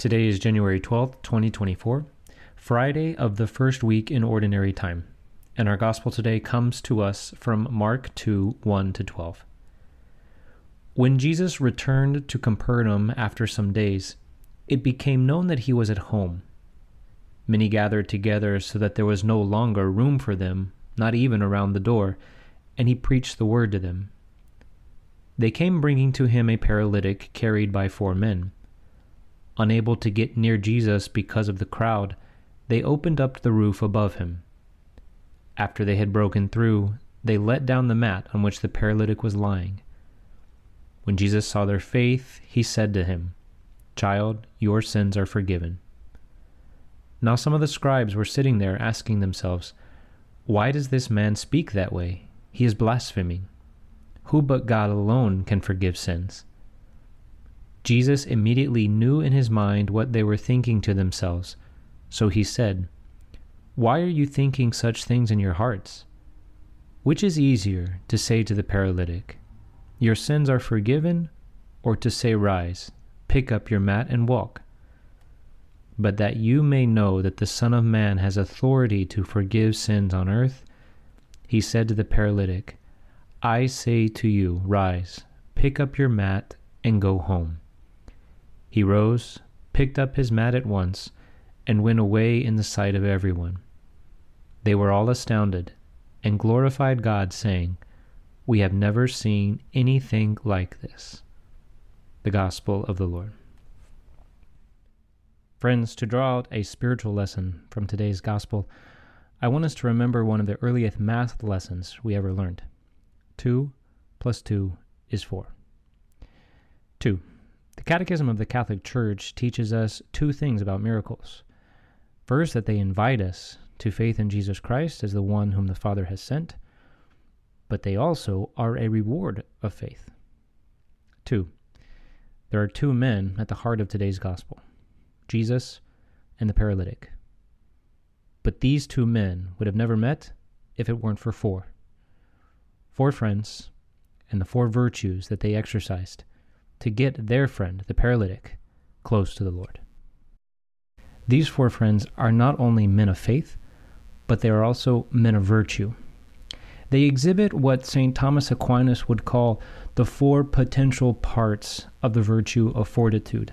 Today is January 12th, 2024, Friday of the first week in Ordinary Time, and our Gospel today comes to us from Mark 2 1 to 12. When Jesus returned to Capernaum after some days, it became known that he was at home. Many gathered together so that there was no longer room for them, not even around the door, and he preached the word to them. They came bringing to him a paralytic carried by four men. Unable to get near Jesus because of the crowd, they opened up the roof above him. After they had broken through, they let down the mat on which the paralytic was lying. When Jesus saw their faith, he said to him, Child, your sins are forgiven. Now some of the scribes were sitting there asking themselves, Why does this man speak that way? He is blaspheming. Who but God alone can forgive sins? Jesus immediately knew in his mind what they were thinking to themselves. So he said, Why are you thinking such things in your hearts? Which is easier to say to the paralytic, Your sins are forgiven, or to say, Rise, pick up your mat and walk? But that you may know that the Son of Man has authority to forgive sins on earth, he said to the paralytic, I say to you, Rise, pick up your mat, and go home. He rose, picked up his mat at once, and went away in the sight of everyone. They were all astounded, and glorified God, saying, We have never seen anything like this. The Gospel of the Lord. Friends, to draw out a spiritual lesson from today's Gospel, I want us to remember one of the earliest math lessons we ever learned. 2 plus 2 is 4. 2. The Catechism of the Catholic Church teaches us two things about miracles. First, that they invite us to faith in Jesus Christ as the one whom the Father has sent, but they also are a reward of faith. 2. There are two men at the heart of today's gospel Jesus and the paralytic. But these two men would have never met if it weren't for four. Four friends and the four virtues that they exercised to get their friend, the paralytic, close to the Lord. These four friends are not only men of faith, but they are also men of virtue. They exhibit what St. Thomas Aquinas would call the four potential parts of the virtue of fortitude,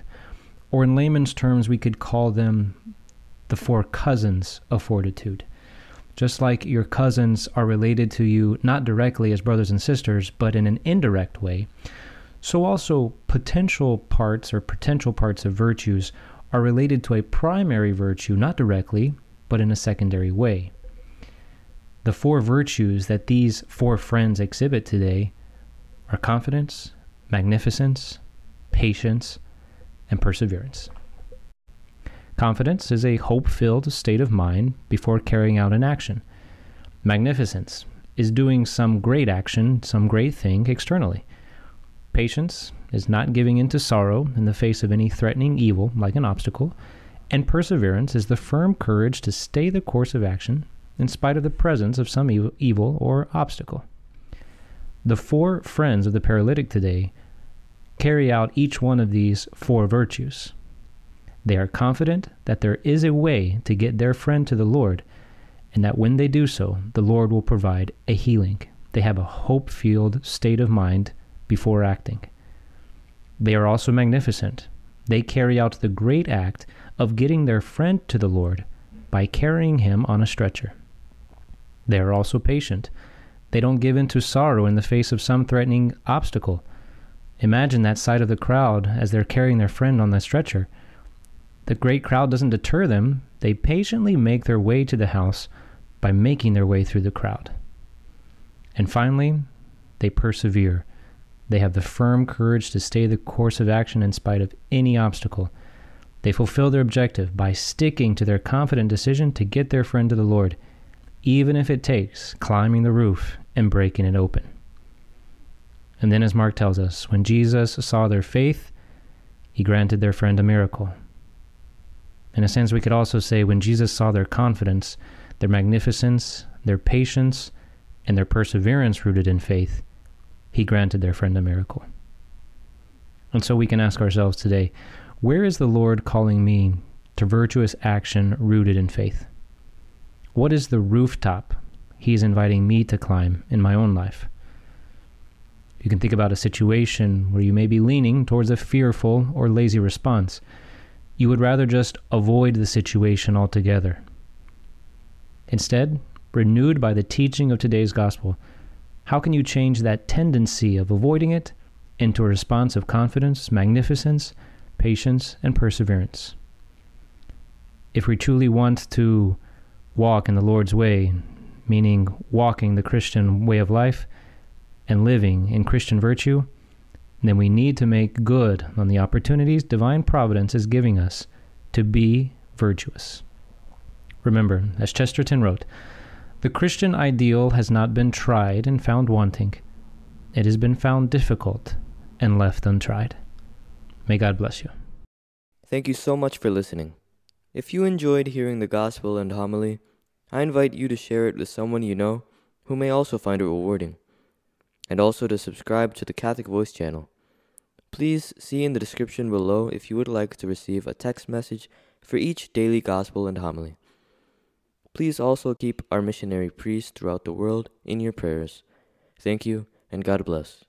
or in layman's terms, we could call them the four cousins of fortitude. Just like your cousins are related to you not directly as brothers and sisters, but in an indirect way, so, also, potential parts or potential parts of virtues are related to a primary virtue, not directly, but in a secondary way. The four virtues that these four friends exhibit today are confidence, magnificence, patience, and perseverance. Confidence is a hope filled state of mind before carrying out an action. Magnificence is doing some great action, some great thing externally. Patience is not giving in to sorrow in the face of any threatening evil, like an obstacle. And perseverance is the firm courage to stay the course of action in spite of the presence of some evil or obstacle. The four friends of the paralytic today carry out each one of these four virtues. They are confident that there is a way to get their friend to the Lord, and that when they do so, the Lord will provide a healing. They have a hope filled state of mind before acting. They are also magnificent. They carry out the great act of getting their friend to the Lord by carrying him on a stretcher. They are also patient. They don't give in to sorrow in the face of some threatening obstacle. Imagine that sight of the crowd as they're carrying their friend on the stretcher. The great crowd doesn't deter them, they patiently make their way to the house by making their way through the crowd. And finally, they persevere they have the firm courage to stay the course of action in spite of any obstacle. They fulfill their objective by sticking to their confident decision to get their friend to the Lord, even if it takes climbing the roof and breaking it open. And then, as Mark tells us, when Jesus saw their faith, he granted their friend a miracle. In a sense, we could also say when Jesus saw their confidence, their magnificence, their patience, and their perseverance rooted in faith, he granted their friend a miracle. And so we can ask ourselves today Where is the Lord calling me to virtuous action rooted in faith? What is the rooftop He is inviting me to climb in my own life? You can think about a situation where you may be leaning towards a fearful or lazy response. You would rather just avoid the situation altogether. Instead, renewed by the teaching of today's gospel, how can you change that tendency of avoiding it into a response of confidence, magnificence, patience, and perseverance? If we truly want to walk in the Lord's way, meaning walking the Christian way of life and living in Christian virtue, then we need to make good on the opportunities divine providence is giving us to be virtuous. Remember, as Chesterton wrote, the Christian ideal has not been tried and found wanting. It has been found difficult and left untried. May God bless you. Thank you so much for listening. If you enjoyed hearing the gospel and homily, I invite you to share it with someone you know who may also find it rewarding, and also to subscribe to the Catholic Voice channel. Please see in the description below if you would like to receive a text message for each daily gospel and homily. Please also keep our missionary priests throughout the world in your prayers. Thank you, and God bless.